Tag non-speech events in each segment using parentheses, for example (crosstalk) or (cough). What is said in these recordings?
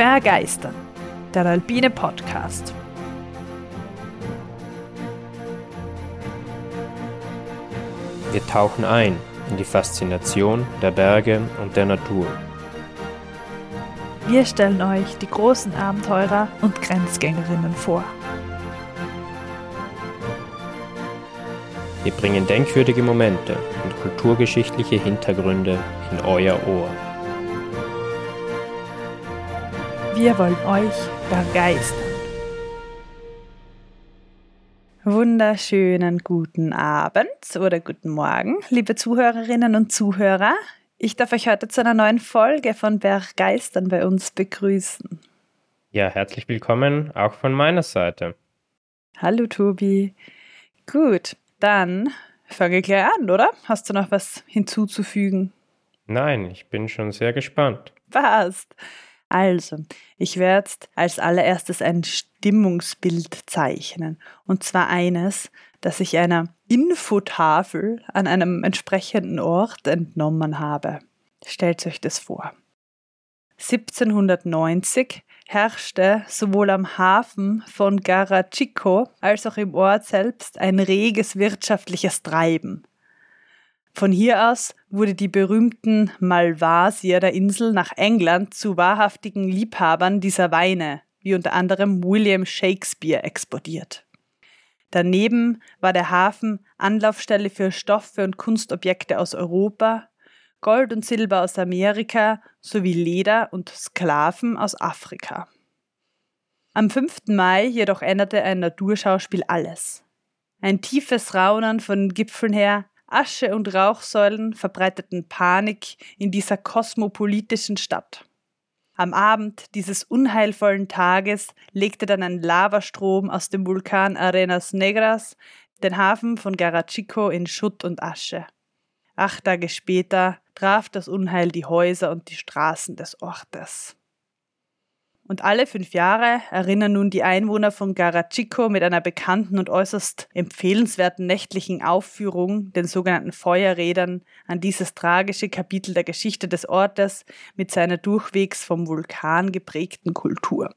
Bergeistern, der alpine Podcast. Wir tauchen ein in die Faszination der Berge und der Natur. Wir stellen euch die großen Abenteurer und Grenzgängerinnen vor. Wir bringen denkwürdige Momente und kulturgeschichtliche Hintergründe in euer Ohr. Wir wollen euch begeistern. Wunderschönen guten Abend oder guten Morgen, liebe Zuhörerinnen und Zuhörer. Ich darf euch heute zu einer neuen Folge von Berggeistern bei uns begrüßen. Ja, herzlich willkommen auch von meiner Seite. Hallo Tobi. Gut, dann fange ich gleich an, oder? Hast du noch was hinzuzufügen? Nein, ich bin schon sehr gespannt. Passt. Also, ich werde jetzt als allererstes ein Stimmungsbild zeichnen. Und zwar eines, das ich einer Infotafel an einem entsprechenden Ort entnommen habe. Stellt euch das vor. 1790 herrschte sowohl am Hafen von Garachico als auch im Ort selbst ein reges wirtschaftliches Treiben. Von hier aus wurde die berühmten Malvasier der Insel nach England zu wahrhaftigen Liebhabern dieser Weine, wie unter anderem William Shakespeare, exportiert. Daneben war der Hafen Anlaufstelle für Stoffe und Kunstobjekte aus Europa, Gold und Silber aus Amerika sowie Leder und Sklaven aus Afrika. Am 5. Mai jedoch änderte ein Naturschauspiel alles. Ein tiefes Raunen von Gipfeln her Asche und Rauchsäulen verbreiteten Panik in dieser kosmopolitischen Stadt. Am Abend dieses unheilvollen Tages legte dann ein Lavastrom aus dem Vulkan Arenas Negras den Hafen von Garachico in Schutt und Asche. Acht Tage später traf das Unheil die Häuser und die Straßen des Ortes. Und alle fünf Jahre erinnern nun die Einwohner von Garachico mit einer bekannten und äußerst empfehlenswerten nächtlichen Aufführung, den sogenannten Feuerrädern, an dieses tragische Kapitel der Geschichte des Ortes mit seiner durchwegs vom Vulkan geprägten Kultur.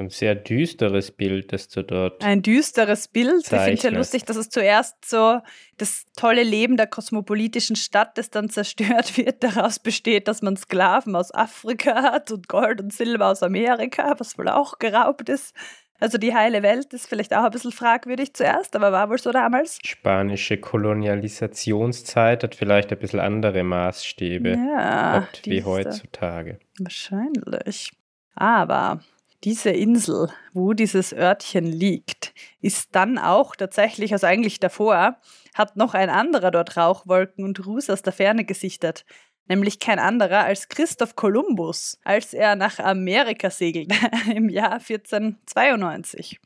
Ein sehr düsteres Bild, das du dort. Ein düsteres Bild. Zeichnest. Ich finde es ja lustig, dass es zuerst so das tolle Leben der kosmopolitischen Stadt, das dann zerstört (laughs) wird, daraus besteht, dass man Sklaven aus Afrika hat und Gold und Silber aus Amerika, was wohl auch geraubt ist. Also die heile Welt ist vielleicht auch ein bisschen fragwürdig zuerst, aber war wohl so damals. Spanische Kolonialisationszeit hat vielleicht ein bisschen andere Maßstäbe Ja, gehabt wie heutzutage. Wahrscheinlich. Aber diese Insel, wo dieses Örtchen liegt, ist dann auch tatsächlich, also eigentlich davor, hat noch ein anderer dort Rauchwolken und Ruß aus der Ferne gesichtet. Nämlich kein anderer als Christoph Kolumbus, als er nach Amerika segelte (laughs) im Jahr 1492.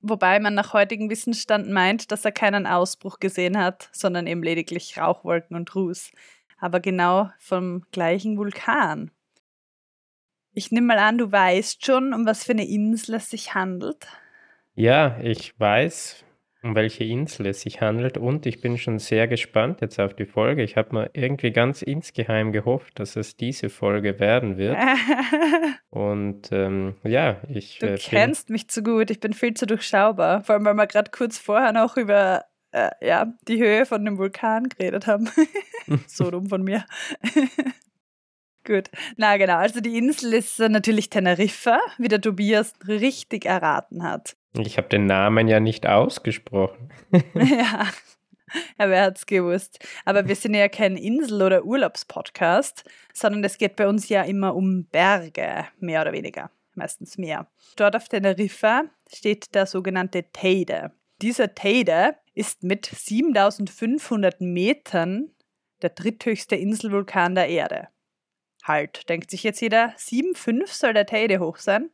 Wobei man nach heutigem Wissensstand meint, dass er keinen Ausbruch gesehen hat, sondern eben lediglich Rauchwolken und Ruß. Aber genau vom gleichen Vulkan. Ich nehme mal an, du weißt schon, um was für eine Insel es sich handelt. Ja, ich weiß, um welche Insel es sich handelt und ich bin schon sehr gespannt jetzt auf die Folge. Ich habe mir irgendwie ganz insgeheim gehofft, dass es diese Folge werden wird. (laughs) Und ähm, ja, ich Du äh, kennst mich zu gut, ich bin viel zu durchschaubar. Vor allem, weil wir gerade kurz vorher noch über äh, ja, die Höhe von dem Vulkan geredet haben. (laughs) so dumm von mir. (laughs) Gut, na genau, also die Insel ist äh, natürlich Teneriffa, wie der Tobias richtig erraten hat. ich habe den Namen ja nicht ausgesprochen. (laughs) (laughs) ja, ja, wer hat's gewusst? Aber wir sind ja kein Insel- oder Urlaubspodcast, sondern es geht bei uns ja immer um Berge, mehr oder weniger, meistens mehr. Dort auf Teneriffa steht der sogenannte Teide. Dieser Teide ist mit 7500 Metern der dritthöchste Inselvulkan der Erde. Halt, denkt sich jetzt jeder, 7,5 soll der Teide hoch sein?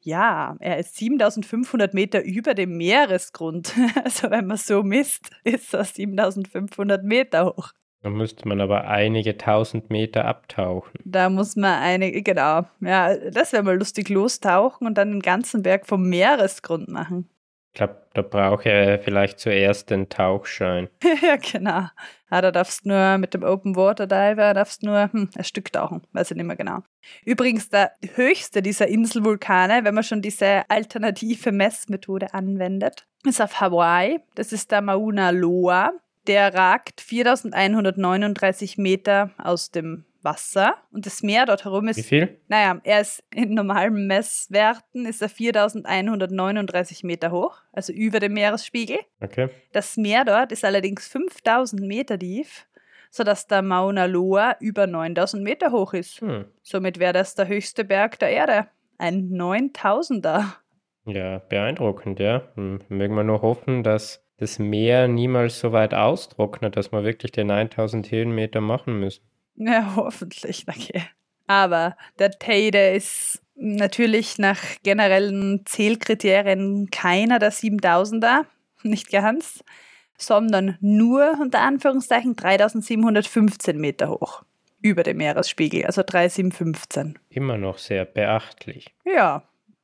Ja, er ist 7500 Meter über dem Meeresgrund. (laughs) Also wenn man so misst, ist er 7500 Meter hoch. Da müsste man aber einige tausend Meter abtauchen. Da muss man eine, genau, ja, das wäre mal lustig, lostauchen und dann den ganzen Berg vom Meeresgrund machen. Glaube, da brauche er vielleicht zuerst den Tauchschein. (laughs) ja, genau. Ah, da darfst nur mit dem Open Water Diver darfst nur hm, ein Stück tauchen, weiß ich nicht mehr genau. Übrigens, der höchste dieser Inselvulkane, wenn man schon diese alternative Messmethode anwendet, ist auf Hawaii. Das ist der Mauna Loa. Der ragt 4139 Meter aus dem Wasser und das Meer dort herum ist. Wie viel? Naja, er ist in normalen Messwerten ist er 4139 Meter hoch, also über dem Meeresspiegel. Okay. Das Meer dort ist allerdings 5000 Meter tief, sodass der Mauna Loa über 9000 Meter hoch ist. Hm. Somit wäre das der höchste Berg der Erde. Ein 9000er. Ja, beeindruckend, ja. Hm, mögen wir nur hoffen, dass das Meer niemals so weit austrocknet, dass wir wirklich den 9000 Höhenmeter machen müssen. Ja, (laughs) hoffentlich, okay. Aber der Teide ist natürlich nach generellen Zählkriterien keiner der 7000er, nicht ganz, sondern nur unter Anführungszeichen 3715 Meter hoch über dem Meeresspiegel, also 3715. Immer noch sehr beachtlich. Ja,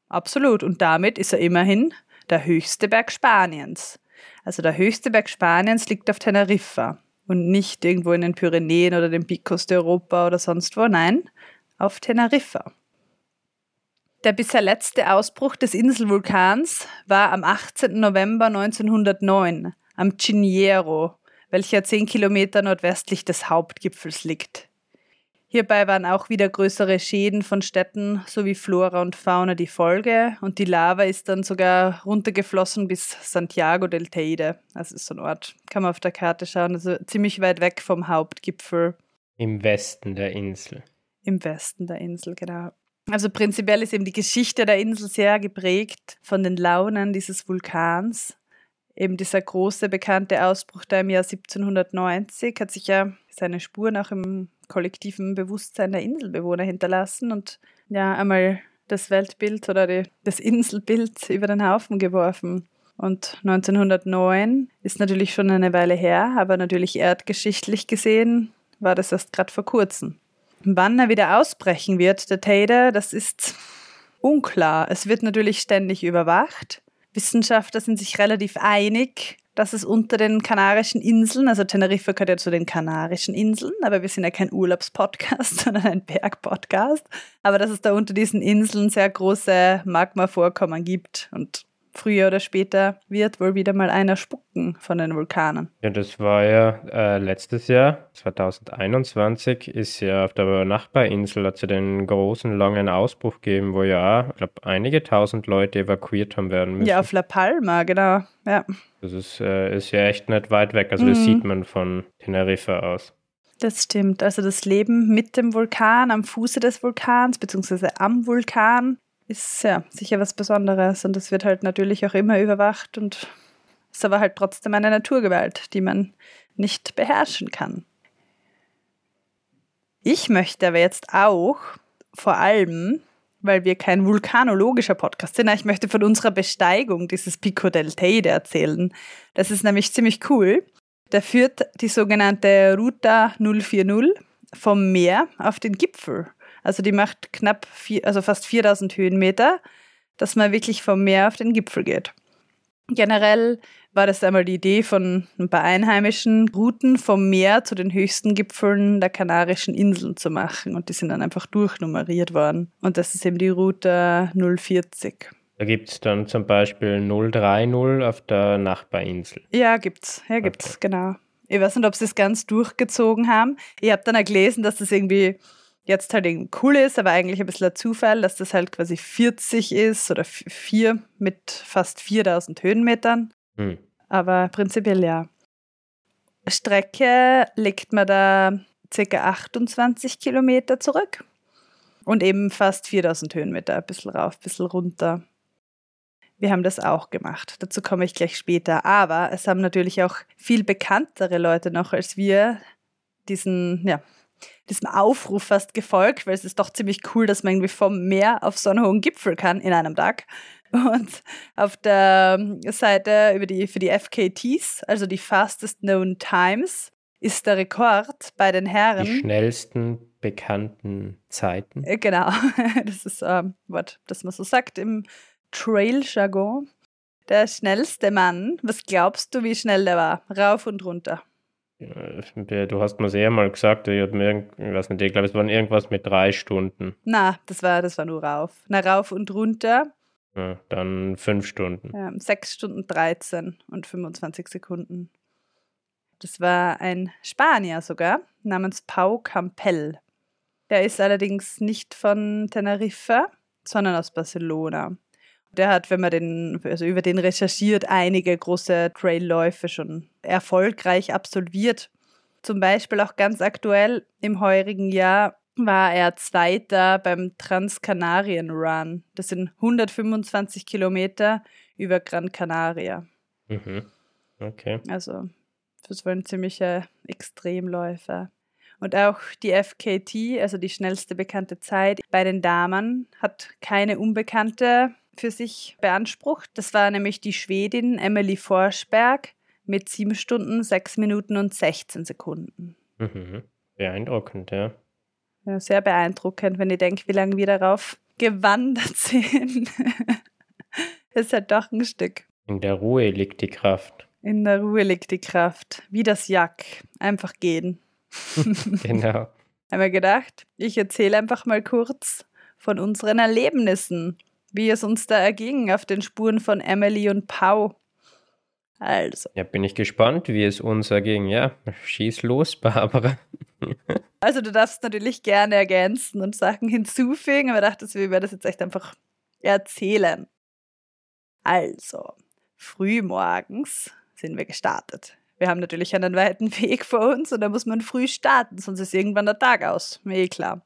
absolut. Und damit ist er immerhin der höchste Berg Spaniens. Also der höchste Berg Spaniens liegt auf Teneriffa und nicht irgendwo in den Pyrenäen oder den Picos de Europa oder sonst wo, nein, auf Teneriffa. Der bisher letzte Ausbruch des Inselvulkans war am 18. November 1909 am Ciniero, welcher 10 Kilometer nordwestlich des Hauptgipfels liegt. Hierbei waren auch wieder größere Schäden von Städten sowie Flora und Fauna die Folge und die Lava ist dann sogar runtergeflossen bis Santiago del Teide. Das ist so ein Ort, kann man auf der Karte schauen, also ziemlich weit weg vom Hauptgipfel. Im Westen der Insel. Im Westen der Insel, genau. Also prinzipiell ist eben die Geschichte der Insel sehr geprägt von den Launen dieses Vulkans. Eben dieser große bekannte Ausbruch da im Jahr 1790 hat sich ja seine Spuren auch im kollektiven Bewusstsein der Inselbewohner hinterlassen und ja einmal das Weltbild oder die, das Inselbild (laughs) über den Haufen geworfen. Und 1909 ist natürlich schon eine Weile her, aber natürlich erdgeschichtlich gesehen war das erst gerade vor kurzem. Wann er wieder ausbrechen wird, der Tader, das ist unklar. Es wird natürlich ständig überwacht. Wissenschaftler sind sich relativ einig, dass es unter den Kanarischen Inseln, also Teneriffa gehört ja zu den Kanarischen Inseln, aber wir sind ja kein Urlaubspodcast, (laughs) sondern ein Bergpodcast, aber dass es da unter diesen Inseln sehr große Magmavorkommen gibt und früher oder später wird wohl wieder mal einer spucken von den Vulkanen. Ja, das war ja äh, letztes Jahr, 2021, ist ja auf der Nachbarinsel, hat es ja den großen, langen Ausbruch gegeben, wo ja, ich glaube, einige tausend Leute evakuiert haben werden müssen. Ja, auf La Palma, genau. Ja. Das ist, äh, ist ja echt nicht weit weg, also das Mhm. sieht man von Teneriffa aus. Das stimmt. Also das Leben mit dem Vulkan, am Fuße des Vulkans, beziehungsweise am Vulkan, ist ja sicher was Besonderes. Und das wird halt natürlich auch immer überwacht und ist aber halt trotzdem eine Naturgewalt, die man nicht beherrschen kann. Ich möchte aber jetzt auch vor allem, weil wir kein vulkanologischer Podcast sind, ich möchte von unserer Besteigung dieses Pico del Teide erzählen. Das ist nämlich ziemlich cool. Da führt die sogenannte Ruta 040 vom Meer auf den Gipfel. Also die macht knapp, vier, also fast 4000 Höhenmeter, dass man wirklich vom Meer auf den Gipfel geht. Generell war das einmal die Idee von ein paar Einheimischen, Routen vom Meer zu den höchsten Gipfeln der Kanarischen Inseln zu machen. Und die sind dann einfach durchnummeriert worden. Und das ist eben die Route 040. Da gibt es dann zum Beispiel 030 auf der Nachbarinsel. Ja, gibt's. Ja, gibt's, genau. Ich weiß nicht, ob sie es ganz durchgezogen haben. Ich habe dann auch gelesen, dass das irgendwie jetzt halt irgendwie cool ist, aber eigentlich ein bisschen ein Zufall, dass das halt quasi 40 ist oder 4 mit fast 4000 Höhenmetern. Hm. Aber prinzipiell ja. Strecke legt man da ca. 28 Kilometer zurück und eben fast 4000 Höhenmeter, ein bisschen rauf, ein bisschen runter. Wir haben das auch gemacht. Dazu komme ich gleich später. Aber es haben natürlich auch viel bekanntere Leute noch als wir diesen, ja, diesem Aufruf fast gefolgt, weil es ist doch ziemlich cool, dass man irgendwie vom Meer auf so einen hohen Gipfel kann in einem Tag. Und auf der Seite über die, für die FKTs, also die Fastest Known Times, ist der Rekord bei den Herren. Die schnellsten bekannten Zeiten. Äh, Genau, (laughs) das ist ein ähm, Wort, das man so sagt im Trail-Jargon. Der schnellste Mann, was glaubst du, wie schnell der war? Rauf und runter. Du hast mir sehr mal gesagt, ich, mir, ich weiß nicht, ich glaube, es waren irgendwas mit drei Stunden. Na, das war, das war nur rauf. Na, rauf und runter. Ja, dann fünf Stunden. Ja, sechs Stunden 13 und 25 Sekunden. Das war ein Spanier sogar, namens Pau Campell. Der ist allerdings nicht von Teneriffa, sondern aus Barcelona. Der hat, wenn man den, also über den recherchiert, einige große Trailläufe schon erfolgreich absolviert. Zum Beispiel auch ganz aktuell im heurigen Jahr war er Zweiter beim Transkanarien Run. Das sind 125 Kilometer über Gran Canaria. Mhm. Okay. Also, das waren ziemliche Extremläufer. Und auch die FKT, also die schnellste bekannte Zeit bei den Damen, hat keine unbekannte für sich beansprucht. Das war nämlich die Schwedin Emily Forsberg mit 7 Stunden, 6 Minuten und 16 Sekunden. Mhm. Beeindruckend, ja. Ja, sehr beeindruckend, wenn ich denke, wie lange wir darauf gewandert (laughs) sind. das ist halt doch ein Stück. In der Ruhe liegt die Kraft. In der Ruhe liegt die Kraft. Wie das Jack. Einfach gehen. (laughs) (laughs) genau. Haben wir gedacht, ich erzähle einfach mal kurz von unseren Erlebnissen wie es uns da erging auf den Spuren von Emily und Pau. Also. Ja, bin ich gespannt, wie es uns erging. Ja, schieß los, (laughs) Barbara. also du darfst natürlich gerne ergänzen und Sachen hinzufügen, aber ich dachte, wir werden das jetzt echt einfach erzählen. Also, frühmorgens sind wir gestartet. Wir haben natürlich einen weiten (laughs) Weg vor uns und da muss man früh starten, sonst ist irgendwann der Tag aus. Mir eh klar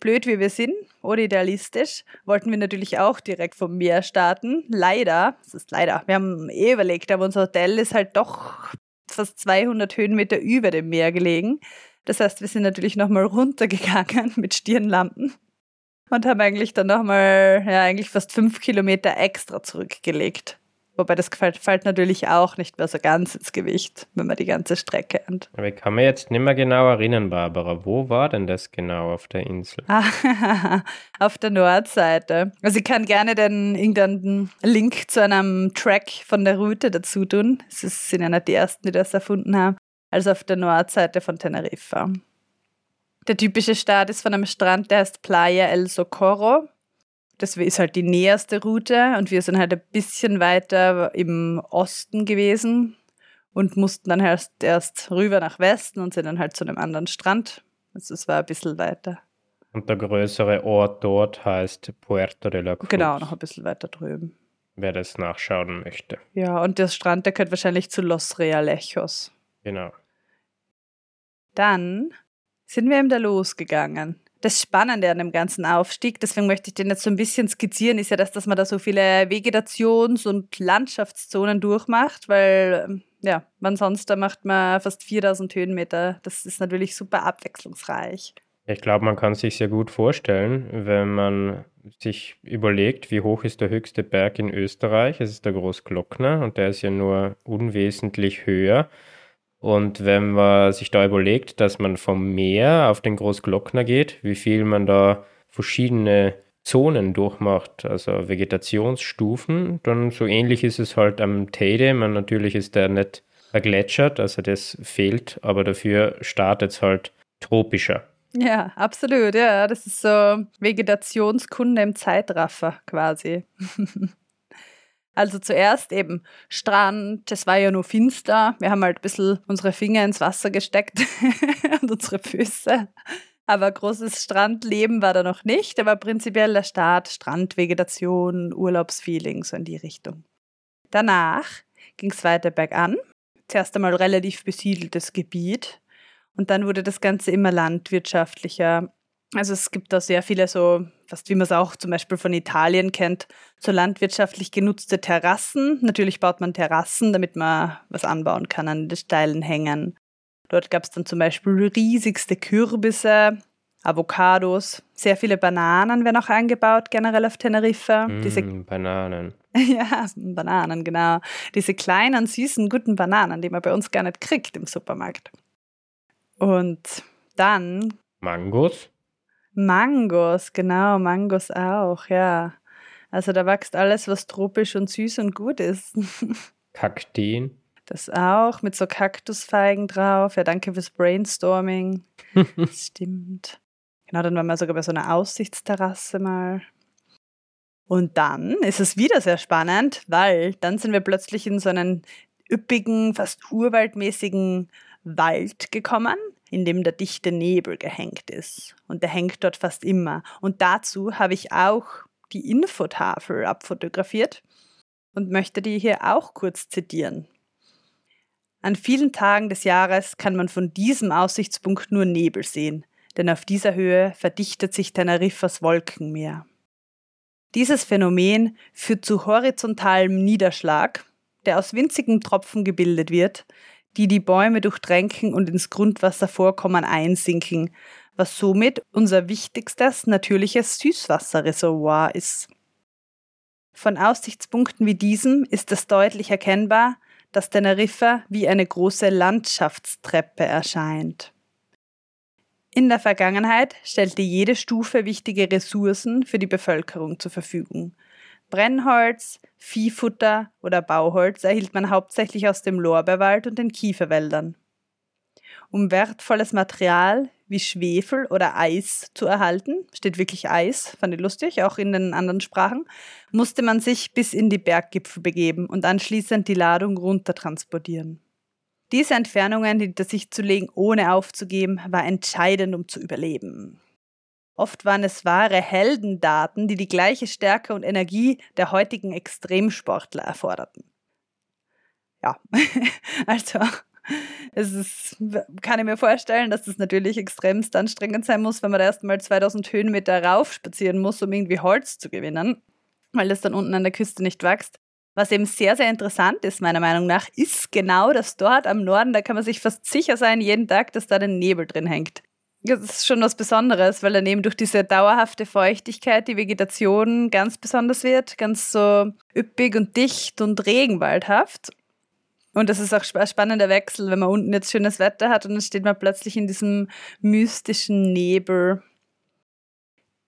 blöd wie wir sind oder idealistisch, wollten wir natürlich auch direkt vom Meer starten. Leider, das ist leider, wir haben eh überlegt, aber unser Hotel ist halt doch fast 200 Höhenmeter über dem Meer gelegen. Das heißt, wir sind natürlich nochmal runtergegangen (laughs) mit Stirnlampen und haben eigentlich dann nochmal, ja, eigentlich fast fünf Kilometer extra zurückgelegt. Wobei das fällt natürlich auch nicht mehr so ganz ins Gewicht, wenn man die ganze Strecke hat. Aber ich kann mir jetzt nicht mehr genau erinnern, Barbara. Wo war denn das genau auf der Insel? (laughs) auf der Nordseite. Also ich kann gerne den irgendeinen Link zu einem Track von der Route dazu tun. Es sind ja nicht die ersten, die das erfunden haben. Also auf der Nordseite von Teneriffa. Der typische Start ist von einem Strand, der heißt Playa El Socorro. Das ist halt die näherste Route und wir sind halt ein bisschen weiter im Osten gewesen und mussten dann erst, erst rüber nach Westen und sind dann halt zu einem anderen Strand. Also es war ein bisschen weiter. Und der größere Ort dort heißt Puerto de la Cruz. Genau, noch ein bisschen weiter drüben. Wer das nachschauen möchte. Ja, und der Strand, der gehört wahrscheinlich zu Los Realejos. Genau. Dann sind wir eben da losgegangen das Spannende an dem ganzen Aufstieg, deswegen möchte ich den jetzt so ein bisschen skizzieren, ist ja das, dass man da so viele Vegetations- und Landschaftszonen durchmacht, weil, ähm, ja, wann sonst, da macht man fast 4000 Höhenmeter. Das ist natürlich super abwechslungsreich. Ich glaube, man kann sich sehr gut vorstellen, wenn man sich überlegt, wie hoch ist der höchste Berg in Österreich. Es ist der Großglockner und der ist ja nur unwesentlich höher. Und wenn man sich da überlegt, dass man vom Meer auf den Großglockner geht, wie viel man da verschiedene Zonen durchmacht, also Vegetationsstufen, dann so ähnlich ist es halt am Teide. Man natürlich ist der nicht vergletschert, also das fehlt, aber dafür startet es halt tropischer. Ja, absolut, ja. Das ist so Vegetationskunde im Zeitraffer quasi. (laughs) Also zuerst eben Strand, es war ja nur finster. Wir haben halt ein bisschen unsere Finger ins Wasser gesteckt (laughs) und unsere Füße. Aber großes Strandleben war da noch nicht, aber prinzipiell der Start, Strandvegetation, Urlaubsfeeling, so in die Richtung. Danach ging es weiter bergan. Zuerst einmal relativ besiedeltes Gebiet und dann wurde das Ganze immer landwirtschaftlicher. Also es gibt da sehr viele so, fast wie man es auch zum Beispiel von Italien kennt, so landwirtschaftlich genutzte Terrassen. Natürlich baut man Terrassen, damit man was anbauen kann an den steilen Hängen. Dort gab es dann zum Beispiel riesigste Kürbisse, Avocados, sehr viele Bananen werden auch eingebaut, generell auf Teneriffa. Mm, Diese Bananen. (laughs) ja, Bananen, genau. Diese kleinen, süßen, guten Bananen, die man bei uns gar nicht kriegt im Supermarkt. Und dann. Mangos? Mangos, genau, Mangos auch, ja. Also da wächst alles, was tropisch und süß und gut ist. (laughs) Kakteen. Das auch, mit so Kaktusfeigen drauf. Ja, danke fürs Brainstorming. (laughs) das stimmt. Genau, dann waren wir sogar bei so einer Aussichtsterrasse mal. Und dann ist es wieder sehr spannend, weil dann sind wir plötzlich in so einen üppigen, fast urwaldmäßigen Wald gekommen, in dem der dichte Nebel gehängt ist. Und der hängt dort fast immer. Und dazu habe ich auch die Infotafel abfotografiert und möchte die hier auch kurz zitieren. An vielen Tagen des Jahres kann man von diesem Aussichtspunkt nur Nebel sehen, denn auf dieser Höhe verdichtet sich Teneriffas Wolkenmeer. Dieses Phänomen führt zu horizontalem Niederschlag, der aus winzigen Tropfen gebildet wird, die die Bäume durchtränken und ins Grundwasservorkommen einsinken, was somit unser wichtigstes natürliches Süßwasserreservoir ist. Von Aussichtspunkten wie diesem ist es deutlich erkennbar, dass Teneriffa wie eine große Landschaftstreppe erscheint. In der Vergangenheit stellte jede Stufe wichtige Ressourcen für die Bevölkerung zur Verfügung. Brennholz, Viehfutter oder Bauholz erhielt man hauptsächlich aus dem Lorbeerwald und den Kieferwäldern. Um wertvolles Material wie Schwefel oder Eis zu erhalten, steht wirklich Eis, fand ich lustig, auch in den anderen Sprachen, musste man sich bis in die Berggipfel begeben und anschließend die Ladung runter transportieren. Diese Entfernungen hinter sich zu legen, ohne aufzugeben, war entscheidend, um zu überleben. Oft waren es wahre Heldendaten, die die gleiche Stärke und Energie der heutigen Extremsportler erforderten. Ja, (laughs) also es ist, kann ich mir vorstellen, dass das natürlich extremst anstrengend sein muss, wenn man da erst mal 2000 Höhenmeter rauf spazieren muss, um irgendwie Holz zu gewinnen, weil das dann unten an der Küste nicht wächst. Was eben sehr, sehr interessant ist, meiner Meinung nach, ist genau das dort am Norden, da kann man sich fast sicher sein, jeden Tag, dass da der Nebel drin hängt. Das ist schon was Besonderes, weil dann eben durch diese dauerhafte Feuchtigkeit die Vegetation ganz besonders wird, ganz so üppig und dicht und regenwaldhaft. Und das ist auch ein spannender Wechsel, wenn man unten jetzt schönes Wetter hat und dann steht man plötzlich in diesem mystischen Nebel.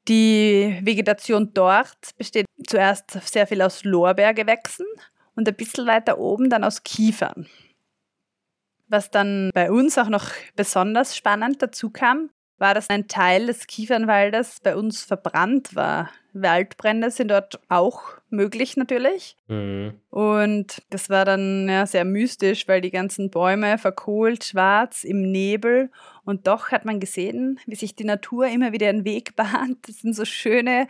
Die Vegetation dort besteht zuerst sehr viel aus Lorbeergewächsen und ein bisschen weiter oben dann aus Kiefern. Was dann bei uns auch noch besonders spannend dazu kam, war, dass ein Teil des Kiefernwaldes bei uns verbrannt war. Waldbrände sind dort auch möglich natürlich. Mhm. Und das war dann ja, sehr mystisch, weil die ganzen Bäume verkohlt, schwarz im Nebel. Und doch hat man gesehen, wie sich die Natur immer wieder einen Weg (laughs) bahnt. Das sind so schöne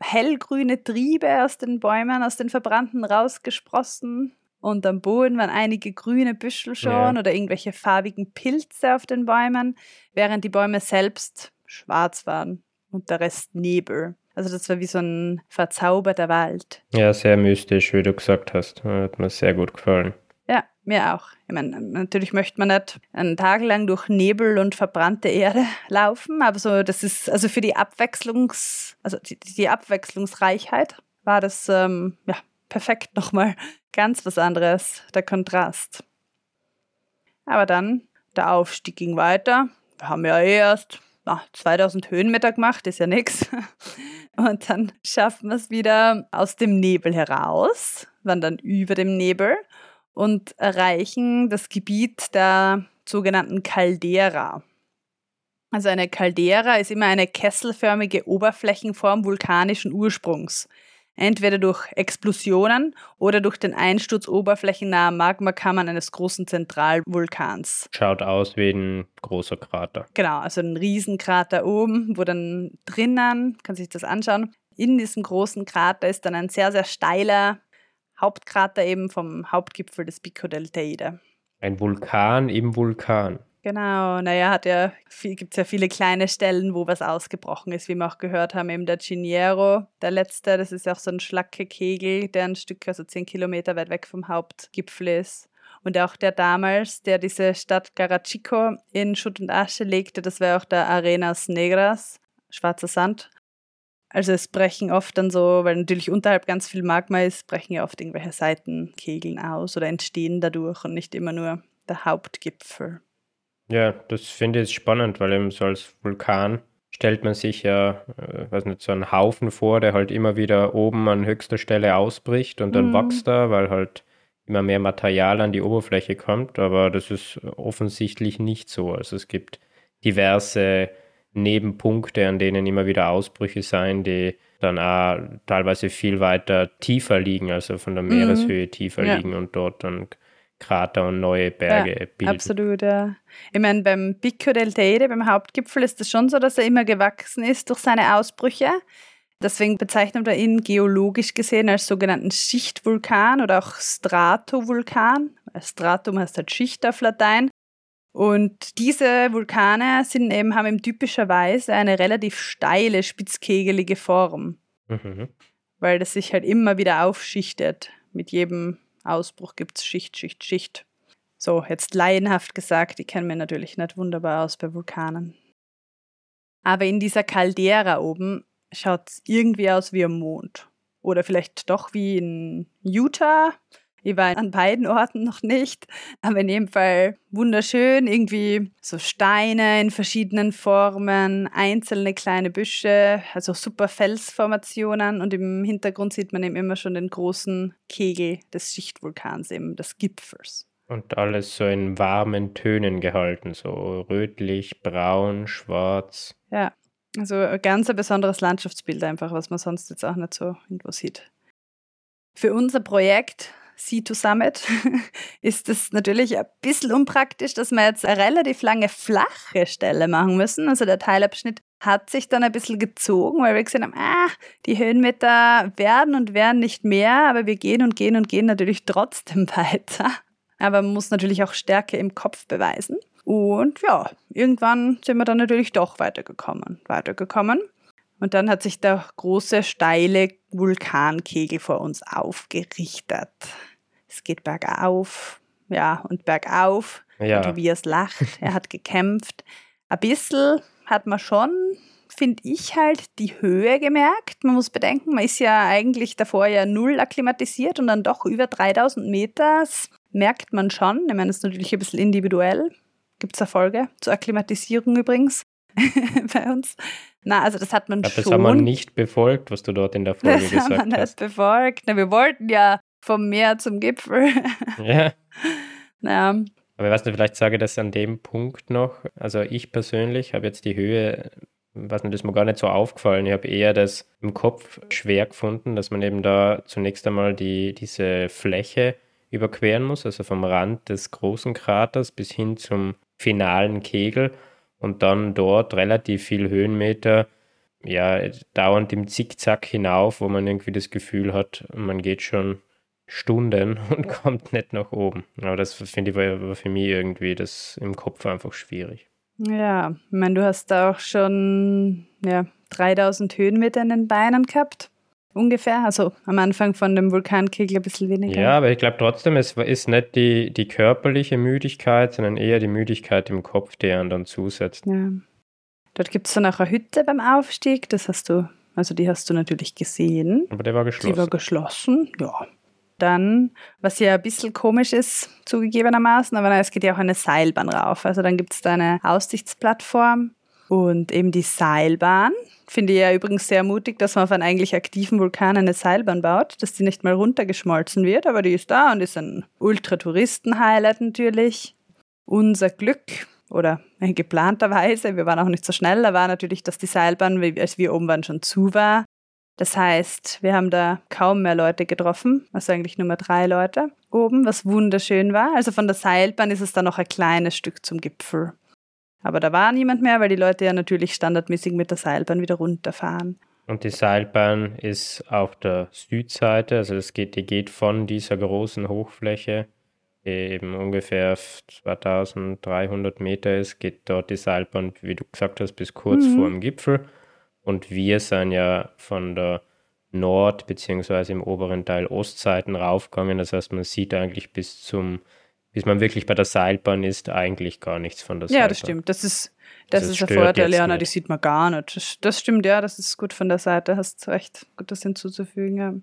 hellgrüne Triebe aus den Bäumen, aus den Verbrannten rausgesprossen. Und am Boden waren einige grüne Büschel schon ja. oder irgendwelche farbigen Pilze auf den Bäumen, während die Bäume selbst schwarz waren und der Rest Nebel. Also das war wie so ein verzauberter Wald. Ja, sehr mystisch, wie du gesagt hast. Hat mir sehr gut gefallen. Ja, mir auch. Ich meine, natürlich möchte man nicht einen Tag lang durch Nebel und verbrannte Erde (laughs) laufen, aber so, das ist, also für die Abwechslungs, also die, die Abwechslungsreichheit war das ähm, ja, perfekt nochmal (laughs) ganz was anderes, der Kontrast. Aber dann, der Aufstieg ging weiter. Wir haben ja eh erst na, 2000 Höhenmeter gemacht, ist ja nichts. (laughs) Und dann schaffen wir es wieder aus dem Nebel heraus, wandern über dem Nebel und erreichen das Gebiet der sogenannten Caldera. Also eine Caldera ist immer eine kesselförmige Oberflächenform vulkanischen Ursprungs entweder durch Explosionen oder durch den Einsturz oberflächennaher Magmakammern eines großen Zentralvulkans. Schaut aus wie ein großer Krater. Genau, also ein Riesenkrater oben, wo dann drinnen, kann sich das anschauen, in diesem großen Krater ist dann ein sehr, sehr steiler Hauptkrater eben vom Hauptgipfel des Pico del Teide. Ein Vulkan im Vulkan. Genau, naja, hat ja gibt es ja viele kleine Stellen, wo was ausgebrochen ist, wie wir auch gehört haben, eben der Ciniero, der letzte, das ist ja auch so ein Schlackekegel, der ein Stück, also zehn Kilometer weit weg vom Hauptgipfel ist. Und auch der damals, der diese Stadt Garachico in Schutt und Asche legte, das wäre auch der Arenas Negras, schwarzer Sand. Also es brechen oft dann so, weil natürlich unterhalb ganz viel Magma ist, brechen ja oft irgendwelche Seitenkegeln aus oder entstehen dadurch und nicht immer nur der Hauptgipfel. Ja, das finde ich spannend, weil eben so als Vulkan stellt man sich ja, äh, weiß nicht, so einen Haufen vor, der halt immer wieder oben an höchster Stelle ausbricht und dann mhm. wächst er, weil halt immer mehr Material an die Oberfläche kommt, aber das ist offensichtlich nicht so. Also es gibt diverse Nebenpunkte, an denen immer wieder Ausbrüche sein, die dann auch teilweise viel weiter tiefer liegen, also von der mhm. Meereshöhe mhm. tiefer ja. liegen und dort dann Krater und neue Berge ja, bilden. Absolut, ja. Ich meine, beim Pico del Teide, beim Hauptgipfel, ist es schon so, dass er immer gewachsen ist durch seine Ausbrüche. Deswegen bezeichnet man ihn geologisch gesehen als sogenannten Schichtvulkan oder auch Stratovulkan. Stratum heißt halt Schicht auf Latein. Und diese Vulkane sind eben, haben eben typischerweise eine relativ steile, spitzkegelige Form. Mhm. Weil das sich halt immer wieder aufschichtet. Mit jedem Ausbruch gibt es Schicht, Schicht, Schicht. So, jetzt laienhaft gesagt, ich kenne mich natürlich nicht wunderbar aus bei Vulkanen. Aber in dieser Caldera oben schaut es irgendwie aus wie am Mond. Oder vielleicht doch wie in Utah. Ich war an beiden Orten noch nicht, aber in jedem Fall wunderschön. Irgendwie so Steine in verschiedenen Formen, einzelne kleine Büsche, also super Felsformationen und im Hintergrund sieht man eben immer schon den großen Kegel des Schichtvulkans, eben des Gipfels. Und alles so in warmen Tönen gehalten, so rötlich, braun, schwarz. Ja, also ein ganz ein besonderes Landschaftsbild einfach, was man sonst jetzt auch nicht so irgendwo sieht. Für unser Projekt C2 Summit (laughs) ist es natürlich ein bisschen unpraktisch, dass wir jetzt eine relativ lange flache Stelle machen müssen. Also der Teilabschnitt hat sich dann ein bisschen gezogen, weil wir gesehen haben, ah, die Höhenmeter werden und werden nicht mehr, aber wir gehen und gehen und gehen natürlich trotzdem (laughs) weiter. Aber man muss natürlich auch Stärke im Kopf beweisen. Und ja, irgendwann sind wir dann natürlich doch weitergekommen, weitergekommen. Und dann hat sich der große, steile Vulkankegel vor uns aufgerichtet. Es geht bergauf, ja, und bergauf. Ja. Tobias lacht, er hat gekämpft. Ein bisschen hat man schon, finde ich halt, die Höhe gemerkt. Man muss bedenken, man ist ja eigentlich davor ja null akklimatisiert und dann doch über 3000 Meter. Das merkt man schon. Ich meine, das ist natürlich ein bisschen individuell. Gibt es Erfolge zur Akklimatisierung übrigens (laughs) bei uns? Na, also das hat man glaub, schon. Das haben wir nicht befolgt, was du dort in der (laughs) Folge das gesagt hast. Das haben wir nicht befolgt. Na, wir wollten ja vom Meer zum Gipfel. (laughs) ja. Naja. Aber ich weiß nicht, vielleicht sage ich das an dem Punkt noch. Also ich persönlich habe jetzt die Höhe, was nicht, das ist mir gar nicht so aufgefallen. Ich habe eher das im Kopf schwer gefunden, dass man eben da zunächst einmal die, diese Fläche überqueren muss, also vom Rand des großen Kraters bis hin zum finalen Kegel und dann dort relativ viel Höhenmeter, ja, dauernd im Zickzack hinauf, wo man irgendwie das Gefühl hat, man geht schon Stunden (laughs) und kommt nicht nach oben. Aber das finde ich war, für mich irgendwie das im Kopf einfach schwierig. Ja, ich meine, du hast da auch schon ja, 3000 Höhenmeter in den Beinen gehabt ungefähr? Also am Anfang von dem Vulkankegel ein bisschen weniger. Ja, aber ich glaube trotzdem, es ist nicht die, die körperliche Müdigkeit, sondern eher die Müdigkeit im Kopf, die einen dann zusetzt. Ja. Dort gibt es dann auch eine Hütte beim Aufstieg, das hast du, also die hast du natürlich gesehen. Aber der war geschlossen. Die war geschlossen, ja. Dann, was ja ein bisschen komisch ist, zugegebenermaßen, aber es geht ja auch eine Seilbahn rauf. Also dann gibt es da eine Aussichtsplattform und eben die Seilbahn, Finde ich ja übrigens sehr mutig, dass man auf einen eigentlich aktiven Vulkan eine Seilbahn baut, dass die nicht mal runtergeschmolzen wird, aber die ist da und ist ein Ultra-Touristen-Highlight natürlich. Unser Glück oder geplanterweise, wir waren auch nicht so schnell, da war natürlich, dass die Seilbahn, als wir oben waren, schon zu war. Das heißt, wir haben da kaum mehr Leute getroffen, also eigentlich nur mehr drei Leute oben, was wunderschön war. Also von der Seilbahn ist es dann noch ein kleines Stück zum Gipfel. Aber da war niemand mehr, weil die Leute ja natürlich standardmäßig mit der Seilbahn wieder runterfahren. Und die Seilbahn ist auf der Südseite, also das geht, die geht von dieser großen Hochfläche, die eben ungefähr 2300 Meter ist, geht dort die Seilbahn, wie du gesagt hast, bis kurz mhm. vor dem Gipfel. Und wir sind ja von der Nord- bzw. im oberen Teil Ostseiten raufgegangen. Das heißt, man sieht eigentlich bis zum bis man wirklich bei der Seilbahn ist, eigentlich gar nichts von der Seilbahn. Ja, das stimmt. Das ist, das, das ist der Vorteil, Leona, die sieht man gar nicht. Das, das, stimmt, ja, das ist gut von der Seite, hast recht, gut das hinzuzufügen. Ja.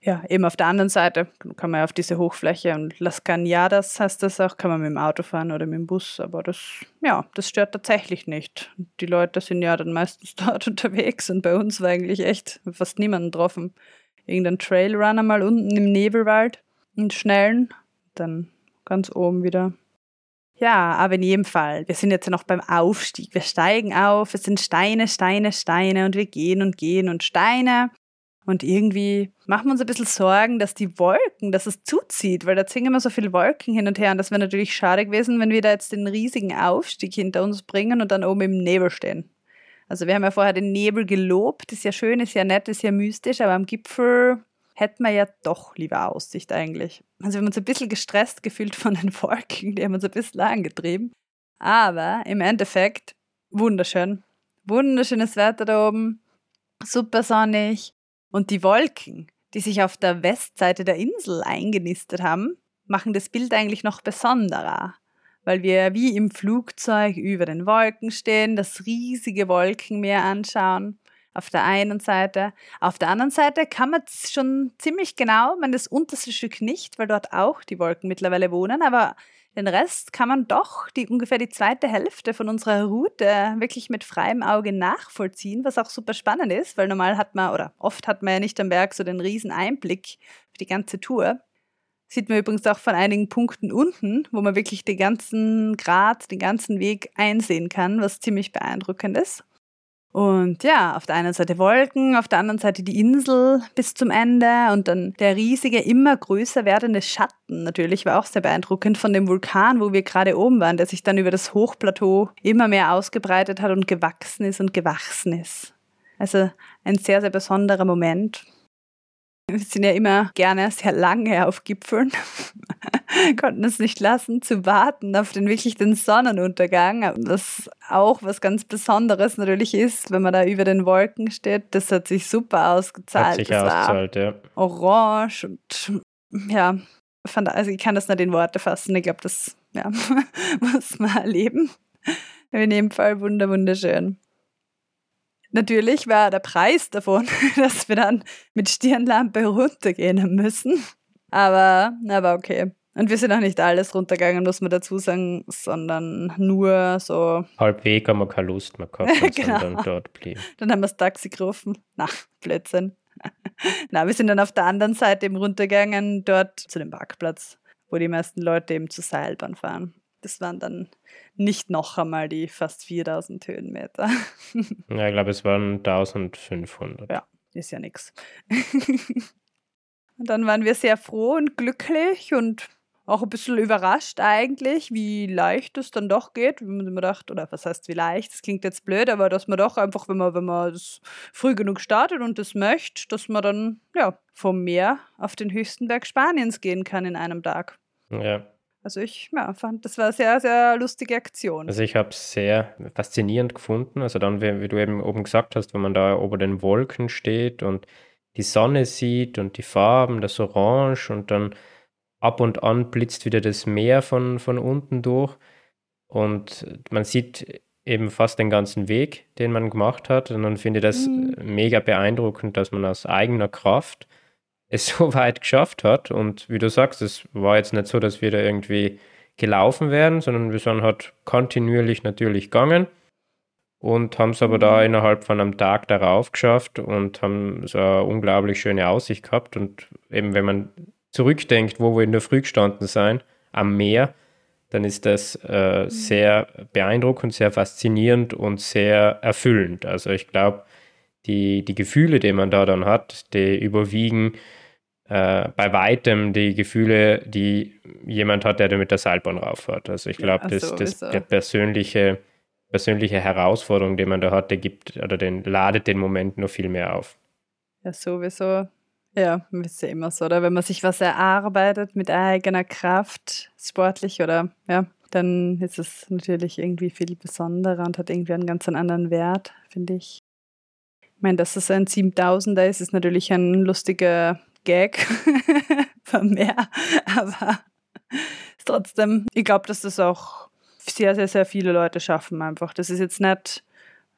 ja, eben auf der anderen Seite kann man ja auf diese Hochfläche und Las Cañadas heißt das auch, kann man mit dem Auto fahren oder mit dem Bus, aber das, ja, das stört tatsächlich nicht. Die Leute sind ja dann meistens (laughs) dort unterwegs und bei uns war eigentlich echt fast niemanden getroffen. Irgendein Trailrunner mal unten im Nebelwald, einen schnellen, dann ganz oben wieder. Ja, aber in jedem Fall, wir sind jetzt noch beim Aufstieg. Wir steigen auf, es sind Steine, Steine, Steine und wir gehen und gehen und Steine und irgendwie machen wir uns ein bisschen Sorgen, dass die Wolken, dass es zuzieht, weil da ziehen immer so viele Wolken hin und her. Und das wäre natürlich schade gewesen, wenn wir da jetzt den riesigen Aufstieg hinter uns bringen und dann oben im Nebel stehen. Also wir haben ja vorher den Nebel gelobt, ist ja schön, ist ja nett, ist ja mystisch, aber am Gipfel hätten wir ja doch lieber Aussicht eigentlich. Also wir haben uns ein bisschen gestresst gefühlt von den Wolken, die haben uns ein bisschen angetrieben. Aber im Endeffekt wunderschön. Wunderschönes Wetter da oben, super sonnig. Und die Wolken, die sich auf der Westseite der Insel eingenistet haben, machen das Bild eigentlich noch besonderer, weil wir wie im Flugzeug über den Wolken stehen, das riesige Wolkenmeer anschauen. Auf der einen Seite. Auf der anderen Seite kann man schon ziemlich genau, man das unterste Stück nicht, weil dort auch die Wolken mittlerweile wohnen, aber den Rest kann man doch die ungefähr die zweite Hälfte von unserer Route wirklich mit freiem Auge nachvollziehen, was auch super spannend ist, weil normal hat man oder oft hat man ja nicht am Berg so den riesen Einblick für die ganze Tour. Sieht man übrigens auch von einigen Punkten unten, wo man wirklich den ganzen Grad, den ganzen Weg einsehen kann, was ziemlich beeindruckend ist. Und ja, auf der einen Seite Wolken, auf der anderen Seite die Insel bis zum Ende und dann der riesige, immer größer werdende Schatten natürlich war auch sehr beeindruckend von dem Vulkan, wo wir gerade oben waren, der sich dann über das Hochplateau immer mehr ausgebreitet hat und gewachsen ist und gewachsen ist. Also ein sehr, sehr besonderer Moment. Wir sind ja immer gerne sehr lange auf Gipfeln, (laughs) konnten es nicht lassen zu warten auf den wirklich den Sonnenuntergang, was auch was ganz Besonderes natürlich ist, wenn man da über den Wolken steht. Das hat sich super ausgezahlt. Hat sich das ausgezahlt, ja. Orange und ja, also ich kann das nicht in Worte fassen. Ich glaube, das ja, (laughs) muss man erleben. In jedem Fall wunder wunderschön. Natürlich war der Preis davon, (laughs) dass wir dann mit Stirnlampe runtergehen müssen. Aber, aber okay. Und wir sind auch nicht alles runtergegangen, muss man dazu sagen, sondern nur so. Halbweg haben wir keine Lust mehr gehabt und (laughs) genau. dann dort blieben. Dann haben wir das Taxi gerufen. Na, Blödsinn. (laughs) Na, wir sind dann auf der anderen Seite eben runtergegangen, dort zu dem Parkplatz, wo die meisten Leute eben zur Seilbahn fahren. Das waren dann nicht noch einmal die fast 4000 Höhenmeter. (laughs) ja, ich glaube, es waren 1500. Ja, ist ja nichts. (laughs) Und dann waren wir sehr froh und glücklich und auch ein bisschen überrascht eigentlich, wie leicht es dann doch geht. Wie man immer dachte, oder was heißt wie leicht? Das klingt jetzt blöd, aber dass man doch einfach, wenn man, wenn man das früh genug startet und das möchte, dass man dann ja vom Meer auf den höchsten Berg Spaniens gehen kann in einem Tag. Ja. Also ich ja, fand, das war eine sehr, sehr lustige Aktion. Also ich habe es sehr faszinierend gefunden. Also dann, wie, wie, du eben oben gesagt hast, wenn man da ober den Wolken steht und die Sonne sieht und die Farben, das Orange und dann ab und an blitzt wieder das Meer von, von unten durch und man sieht eben fast den ganzen Weg, den man gemacht hat und dann finde ich das mhm. mega beeindruckend, dass man aus eigener Kraft es (laughs) so weit geschafft hat. Und wie du sagst, es war jetzt nicht so, dass wir da irgendwie gelaufen wären, sondern wir sind halt kontinuierlich natürlich gegangen und haben es aber da mhm. innerhalb von einem Tag darauf geschafft und haben so eine unglaublich schöne Aussicht gehabt. Und eben, wenn man zurückdenkt, wo wir in der Früh gestanden sind, am Meer, dann ist das äh, mhm. sehr beeindruckend, sehr faszinierend und sehr erfüllend. Also ich glaube, die, die Gefühle, die man da dann hat, die überwiegen äh, bei weitem die Gefühle, die jemand hat, der mit der Seilbahn rauffährt. Also ich glaube, ja, das, das der persönliche, persönliche Herausforderung, die man da hat, der gibt oder den ladet den Moment noch viel mehr auf. Ja, sowieso. Ja, ist ja immer so, oder? Wenn man sich was erarbeitet mit eigener Kraft, sportlich oder ja, dann ist es natürlich irgendwie viel besonderer und hat irgendwie einen ganz anderen Wert, finde ich. Ich meine, dass es ein 7000er ist, ist natürlich ein lustiger Gag (laughs) von mehr, aber trotzdem, ich glaube, dass das auch sehr, sehr, sehr viele Leute schaffen einfach. Das ist jetzt nicht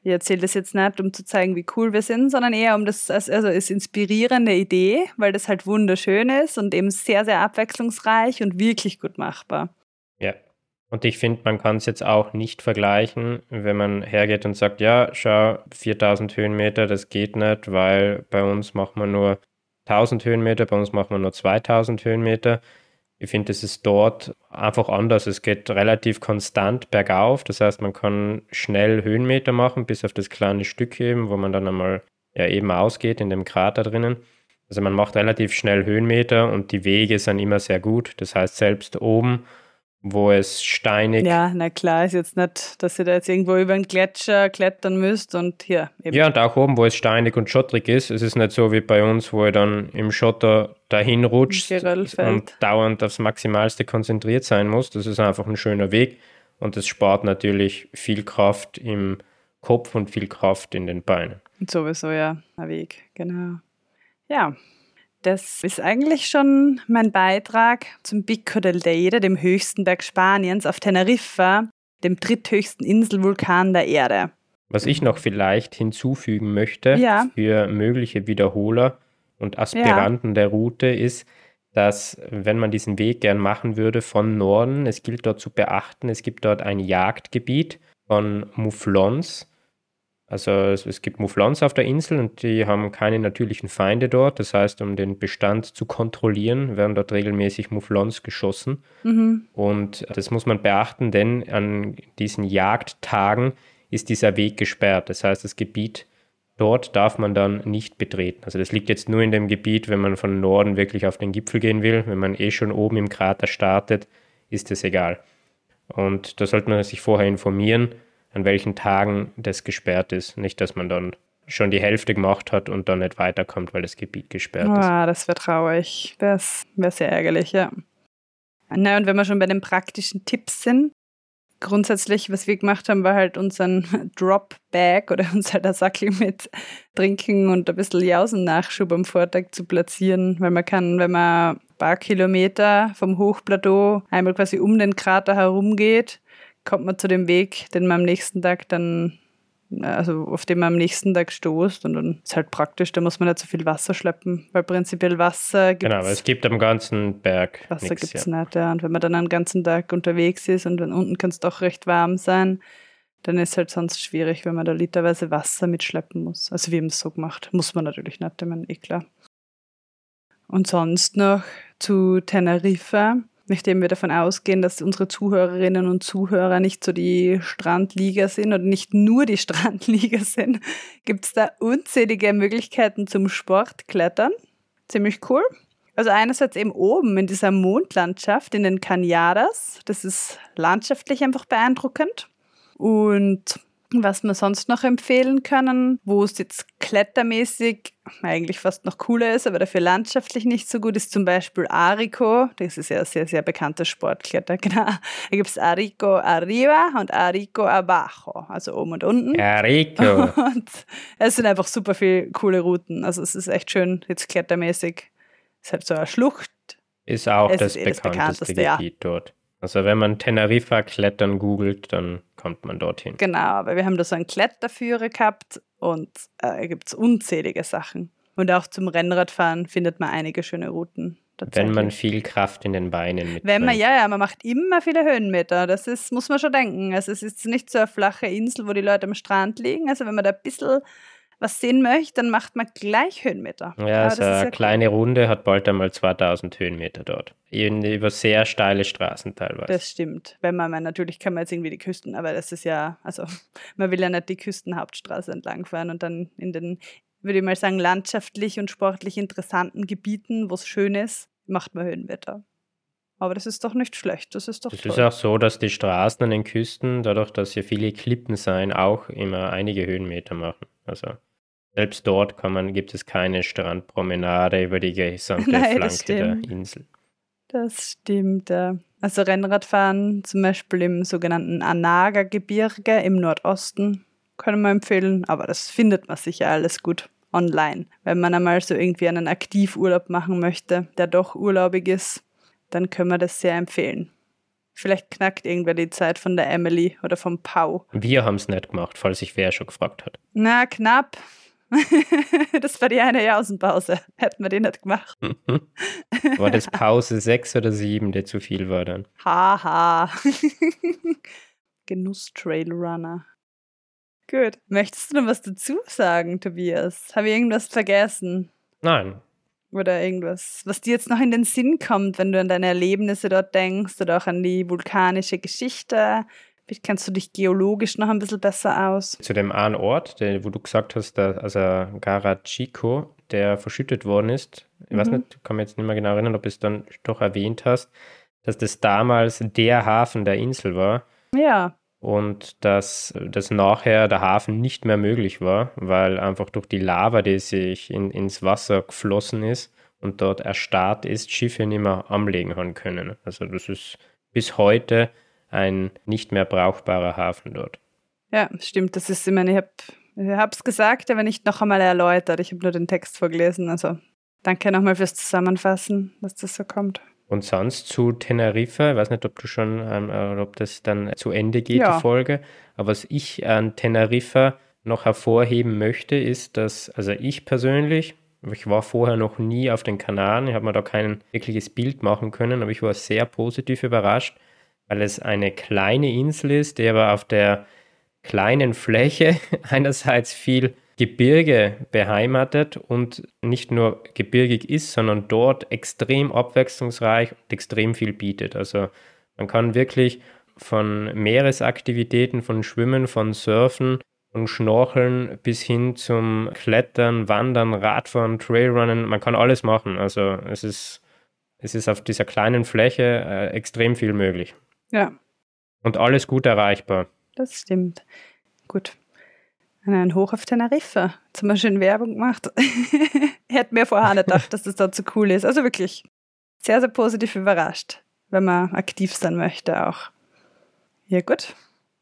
Ich erzähle das jetzt nicht, um zu zeigen, wie cool wir sind, sondern eher um das, also als inspirierende Idee, weil das halt wunderschön ist und eben sehr, sehr abwechslungsreich und wirklich gut machbar. Ja. Und ich finde, man kann es jetzt auch nicht vergleichen, wenn man hergeht und sagt, ja, schau, 4000 Höhenmeter, das geht nicht, weil bei uns macht man nur 1000 Höhenmeter, bei uns macht man nur 2000 Höhenmeter. Ich finde, es ist dort einfach anders. Es geht relativ konstant bergauf. Das heißt, man kann schnell Höhenmeter machen, bis auf das kleine Stück eben, wo man dann einmal ja eben ausgeht in dem Krater drinnen. Also man macht relativ schnell Höhenmeter und die Wege sind immer sehr gut. Das heißt, selbst oben wo es steinig. Ja, na klar, ist jetzt nicht, dass ihr da jetzt irgendwo über einen Gletscher klettern müsst und hier. Eben. Ja, und auch oben, wo es steinig und schottrig ist. Es ist nicht so wie bei uns, wo ihr dann im Schotter dahin rutscht und dauernd aufs Maximalste konzentriert sein muss. Das ist einfach ein schöner Weg und es spart natürlich viel Kraft im Kopf und viel Kraft in den Beinen. Und sowieso, ja, ein Weg, genau. Ja, das ist eigentlich schon mein Beitrag zum Pico del Teide, dem höchsten Berg Spaniens auf Teneriffa, dem dritthöchsten Inselvulkan der Erde. Was ich noch vielleicht hinzufügen möchte ja. für mögliche Wiederholer und Aspiranten ja. der Route ist, dass wenn man diesen Weg gern machen würde von Norden, es gilt dort zu beachten, es gibt dort ein Jagdgebiet von Mouflons, also es, es, gibt Mouflons auf der Insel und die haben keine natürlichen Feinde dort. Das heißt, um den Bestand zu kontrollieren, werden dort regelmäßig Mouflons geschossen. Mhm. Und das muss man beachten, denn an diesen Jagdtagen ist dieser Weg gesperrt. Das heißt, das Gebiet dort darf man dann nicht betreten. Also das liegt jetzt nur in dem Gebiet, wenn man von Norden wirklich auf den Gipfel gehen will. Wenn man eh schon oben im Krater startet, ist es egal. Und da sollte man sich vorher informieren an welchen Tagen das gesperrt ist. Nicht, dass man dann schon die Hälfte gemacht hat und dann nicht weiterkommt, weil das Gebiet gesperrt oh, ist. Ah, das wäre traurig. Das wäre sehr ärgerlich, ja. Na, und wenn wir schon bei den praktischen Tipps sind, grundsätzlich, was wir gemacht haben, war halt unseren (laughs) Drop-Bag oder unser (laughs) Sackel mit Trinken und ein bisschen Jausennachschub am Vortag zu platzieren, weil man kann, wenn man ein paar Kilometer vom Hochplateau einmal quasi um den Krater herumgeht, kommt man zu dem Weg, den man am nächsten Tag dann, also auf dem man am nächsten Tag stoßt und dann ist halt praktisch, da muss man nicht so viel Wasser schleppen, weil prinzipiell Wasser gibt Genau, aber es gibt am ganzen Berg Wasser gibt es ja. nicht, ja. Und wenn man dann einen ganzen Tag unterwegs ist und dann unten kann es doch recht warm sein, dann ist halt sonst schwierig, wenn man da literweise Wasser mitschleppen muss. Also wir haben es so gemacht. Muss man natürlich nicht, ich meine, eh klar. Und sonst noch zu Teneriffa nachdem wir davon ausgehen, dass unsere Zuhörerinnen und Zuhörer nicht so die Strandlieger sind und nicht nur die (laughs) Strandlieger sind, gibt es da unzählige Möglichkeiten zum Sportklettern. Ziemlich cool. Also einerseits eben oben in dieser Mondlandschaft in den Cañadas. Das ist landschaftlich einfach beeindruckend. Und was wir sonst noch empfehlen können, wo es jetzt klettermäßig eigentlich fast noch cooler ist, aber dafür landschaftlich nicht so gut, ist zum Beispiel Arico. Das ist ja ein sehr, sehr bekannter Sportkletter, (laughs) genau. Da gibt es Arico Arriba und Arico Abajo, also oben und unten. Arico. (laughs) Und es sind einfach super viele coole Routen. Also es ist echt schön, jetzt klettermäßig. Es ist halt so eine Schlucht. Ist auch das, ist eh bekannteste, das bekannteste Gebiet ja. dort. Also wenn man Teneriffa klettern googelt, dann kommt man dorthin. Genau, aber wir haben da so einen Kletterführer gehabt und äh, gibt es unzählige Sachen. Und auch zum Rennradfahren findet man einige schöne Routen. Wenn man viel Kraft in den Beinen mitbringt. Wenn man, ja, ja, man macht immer viele Höhenmeter. Das ist, muss man schon denken. Also es ist nicht so eine flache Insel, wo die Leute am Strand liegen. Also wenn man da ein bisschen was sehen möchte, dann macht man gleich Höhenmeter. Ja, so eine kleine cool. Runde hat bald einmal 2000 Höhenmeter dort. Über sehr steile Straßen teilweise. Das stimmt. Wenn man, man natürlich kann man jetzt irgendwie die Küsten, aber das ist ja, also (laughs) man will ja nicht die Küstenhauptstraße entlangfahren und dann in den, würde ich mal sagen, landschaftlich und sportlich interessanten Gebieten, wo es schön ist, macht man Höhenmeter. Aber das ist doch nicht schlecht, das ist doch Es ist auch so, dass die Straßen an den Küsten, dadurch, dass hier viele Klippen sein, auch immer einige Höhenmeter machen. Also selbst dort man, gibt es keine Strandpromenade über die gesamte (laughs) Nein, Flanke der Insel. Das stimmt. Ja. Also Rennradfahren zum Beispiel im sogenannten Anaga-Gebirge im Nordosten können wir empfehlen, aber das findet man sicher alles gut online. Wenn man einmal so irgendwie einen Aktivurlaub machen möchte, der doch urlaubig ist, dann können wir das sehr empfehlen. Vielleicht knackt irgendwer die Zeit von der Emily oder vom Pau. Wir haben es nicht gemacht, falls sich wer schon gefragt hat. Na, knapp. (laughs) das war die eine Jausenpause. Hätten wir die nicht gemacht. war das Pause 6 oder 7, der zu viel war dann? Haha. (laughs) Genuss Trailrunner. Gut. Möchtest du noch was dazu sagen, Tobias? Habe ich irgendwas vergessen? Nein. Oder irgendwas, was dir jetzt noch in den Sinn kommt, wenn du an deine Erlebnisse dort denkst oder auch an die vulkanische Geschichte? Vielleicht kennst du dich geologisch noch ein bisschen besser aus. Zu dem einen Ort, der, wo du gesagt hast, dass, also Garachico, der verschüttet worden ist. Ich mhm. weiß nicht, kann mich jetzt nicht mehr genau erinnern, ob du es dann doch erwähnt hast, dass das damals der Hafen der Insel war. Ja. Und dass, dass nachher der Hafen nicht mehr möglich war, weil einfach durch die Lava, die sich in, ins Wasser geflossen ist und dort erstarrt ist, Schiffe nicht mehr anlegen haben können. Also das ist bis heute ein nicht mehr brauchbarer Hafen dort. Ja, stimmt. Das ist, ich meine, ich habe es gesagt, aber nicht noch einmal erläutert. Ich habe nur den Text vorgelesen. Also danke nochmal fürs Zusammenfassen, dass das so kommt. Und sonst zu Teneriffa, ich weiß nicht, ob du schon, ähm, äh, ob das dann zu Ende geht, ja. die Folge, aber was ich an Teneriffa noch hervorheben möchte, ist, dass, also ich persönlich, ich war vorher noch nie auf den Kanaren, ich habe mir da kein wirkliches Bild machen können, aber ich war sehr positiv überrascht, weil es eine kleine Insel ist, die aber auf der kleinen Fläche (laughs) einerseits viel Gebirge beheimatet und nicht nur gebirgig ist, sondern dort extrem abwechslungsreich und extrem viel bietet. Also man kann wirklich von Meeresaktivitäten, von Schwimmen, von Surfen und Schnorcheln bis hin zum Klettern, Wandern, Radfahren, Trailrunnen, man kann alles machen. Also es ist, es ist auf dieser kleinen Fläche äh, extrem viel möglich. Ja. Und alles gut erreichbar. Das stimmt. Gut. Ein Hoch auf Teneriffa. Jetzt haben wir schön Werbung gemacht. (laughs) hätte mir vorher nicht gedacht, dass das dort so cool ist. Also wirklich sehr, sehr positiv überrascht, wenn man aktiv sein möchte auch. Ja gut,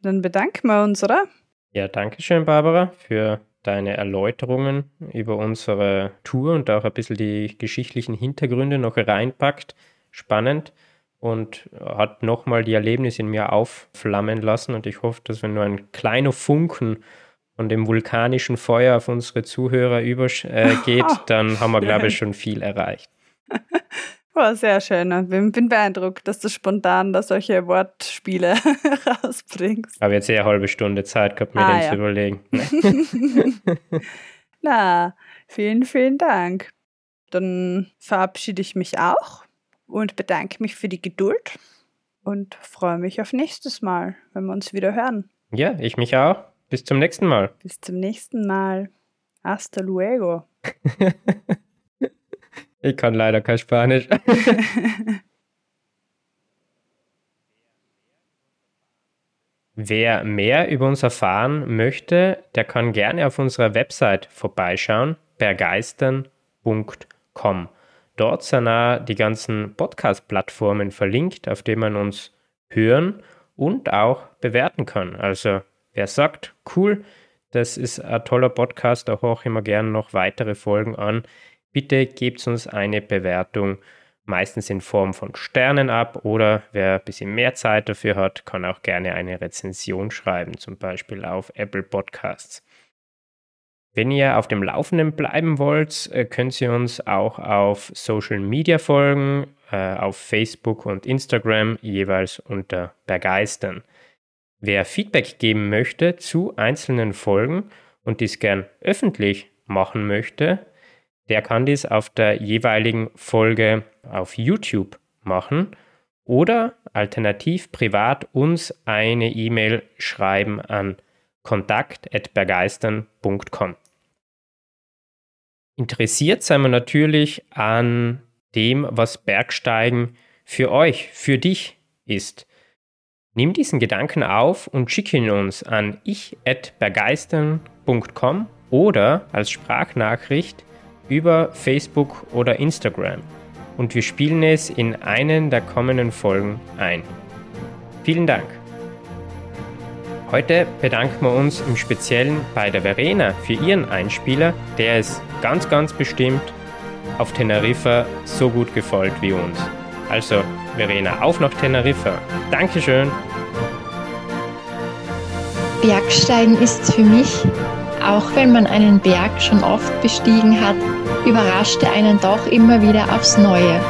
dann bedanken wir uns, oder? Ja, danke schön, Barbara, für deine Erläuterungen über unsere Tour und auch ein bisschen die geschichtlichen Hintergründe noch reinpackt. Spannend und hat nochmal die Erlebnisse in mir aufflammen lassen. Und ich hoffe, dass wenn nur ein kleiner Funken von dem vulkanischen Feuer auf unsere Zuhörer übergeht, äh, (laughs) dann haben wir, glaube ich, schon viel erreicht. (laughs) Oh, sehr schön. Ich bin beeindruckt, dass du spontan da solche Wortspiele (laughs) rausbringst. Ich habe jetzt eher eine halbe Stunde Zeit gehabt, mir ah, den ja. zu überlegen. Na, vielen, vielen Dank. Dann verabschiede ich mich auch und bedanke mich für die Geduld und freue mich auf nächstes Mal, wenn wir uns wieder hören. Ja, ich mich auch. Bis zum nächsten Mal. Bis zum nächsten Mal. Hasta luego. (laughs) ich kann leider kein Spanisch. (laughs) Wer mehr über uns erfahren möchte, der kann gerne auf unserer Website vorbeischauen, bergeistern.com. Dort sind auch die ganzen Podcast-Plattformen verlinkt, auf denen man uns hören und auch bewerten kann. Also wer sagt, cool, das ist ein toller Podcast, da höre ich immer gerne noch weitere Folgen an, bitte gebt uns eine Bewertung, meistens in Form von Sternen ab oder wer ein bisschen mehr Zeit dafür hat, kann auch gerne eine Rezension schreiben, zum Beispiel auf Apple Podcasts. Wenn ihr auf dem Laufenden bleiben wollt, äh, könnt ihr uns auch auf Social Media folgen, äh, auf Facebook und Instagram jeweils unter Begeistern. Wer Feedback geben möchte zu einzelnen Folgen und dies gern öffentlich machen möchte, der kann dies auf der jeweiligen Folge auf YouTube machen oder alternativ privat uns eine E-Mail schreiben an kontakt.begeistern.com. Interessiert sind wir natürlich an dem, was Bergsteigen für euch, für dich ist. Nimm diesen Gedanken auf und schick ihn uns an ich.begeistern.com oder als Sprachnachricht über Facebook oder Instagram und wir spielen es in einen der kommenden Folgen ein. Vielen Dank. Heute bedanken wir uns im Speziellen bei der Verena für ihren Einspieler, der es ganz, ganz bestimmt auf Teneriffa so gut gefällt wie uns. Also, Verena, auf nach Teneriffa. Dankeschön. Bergsteigen ist für mich, auch wenn man einen Berg schon oft bestiegen hat, überrascht er einen doch immer wieder aufs Neue.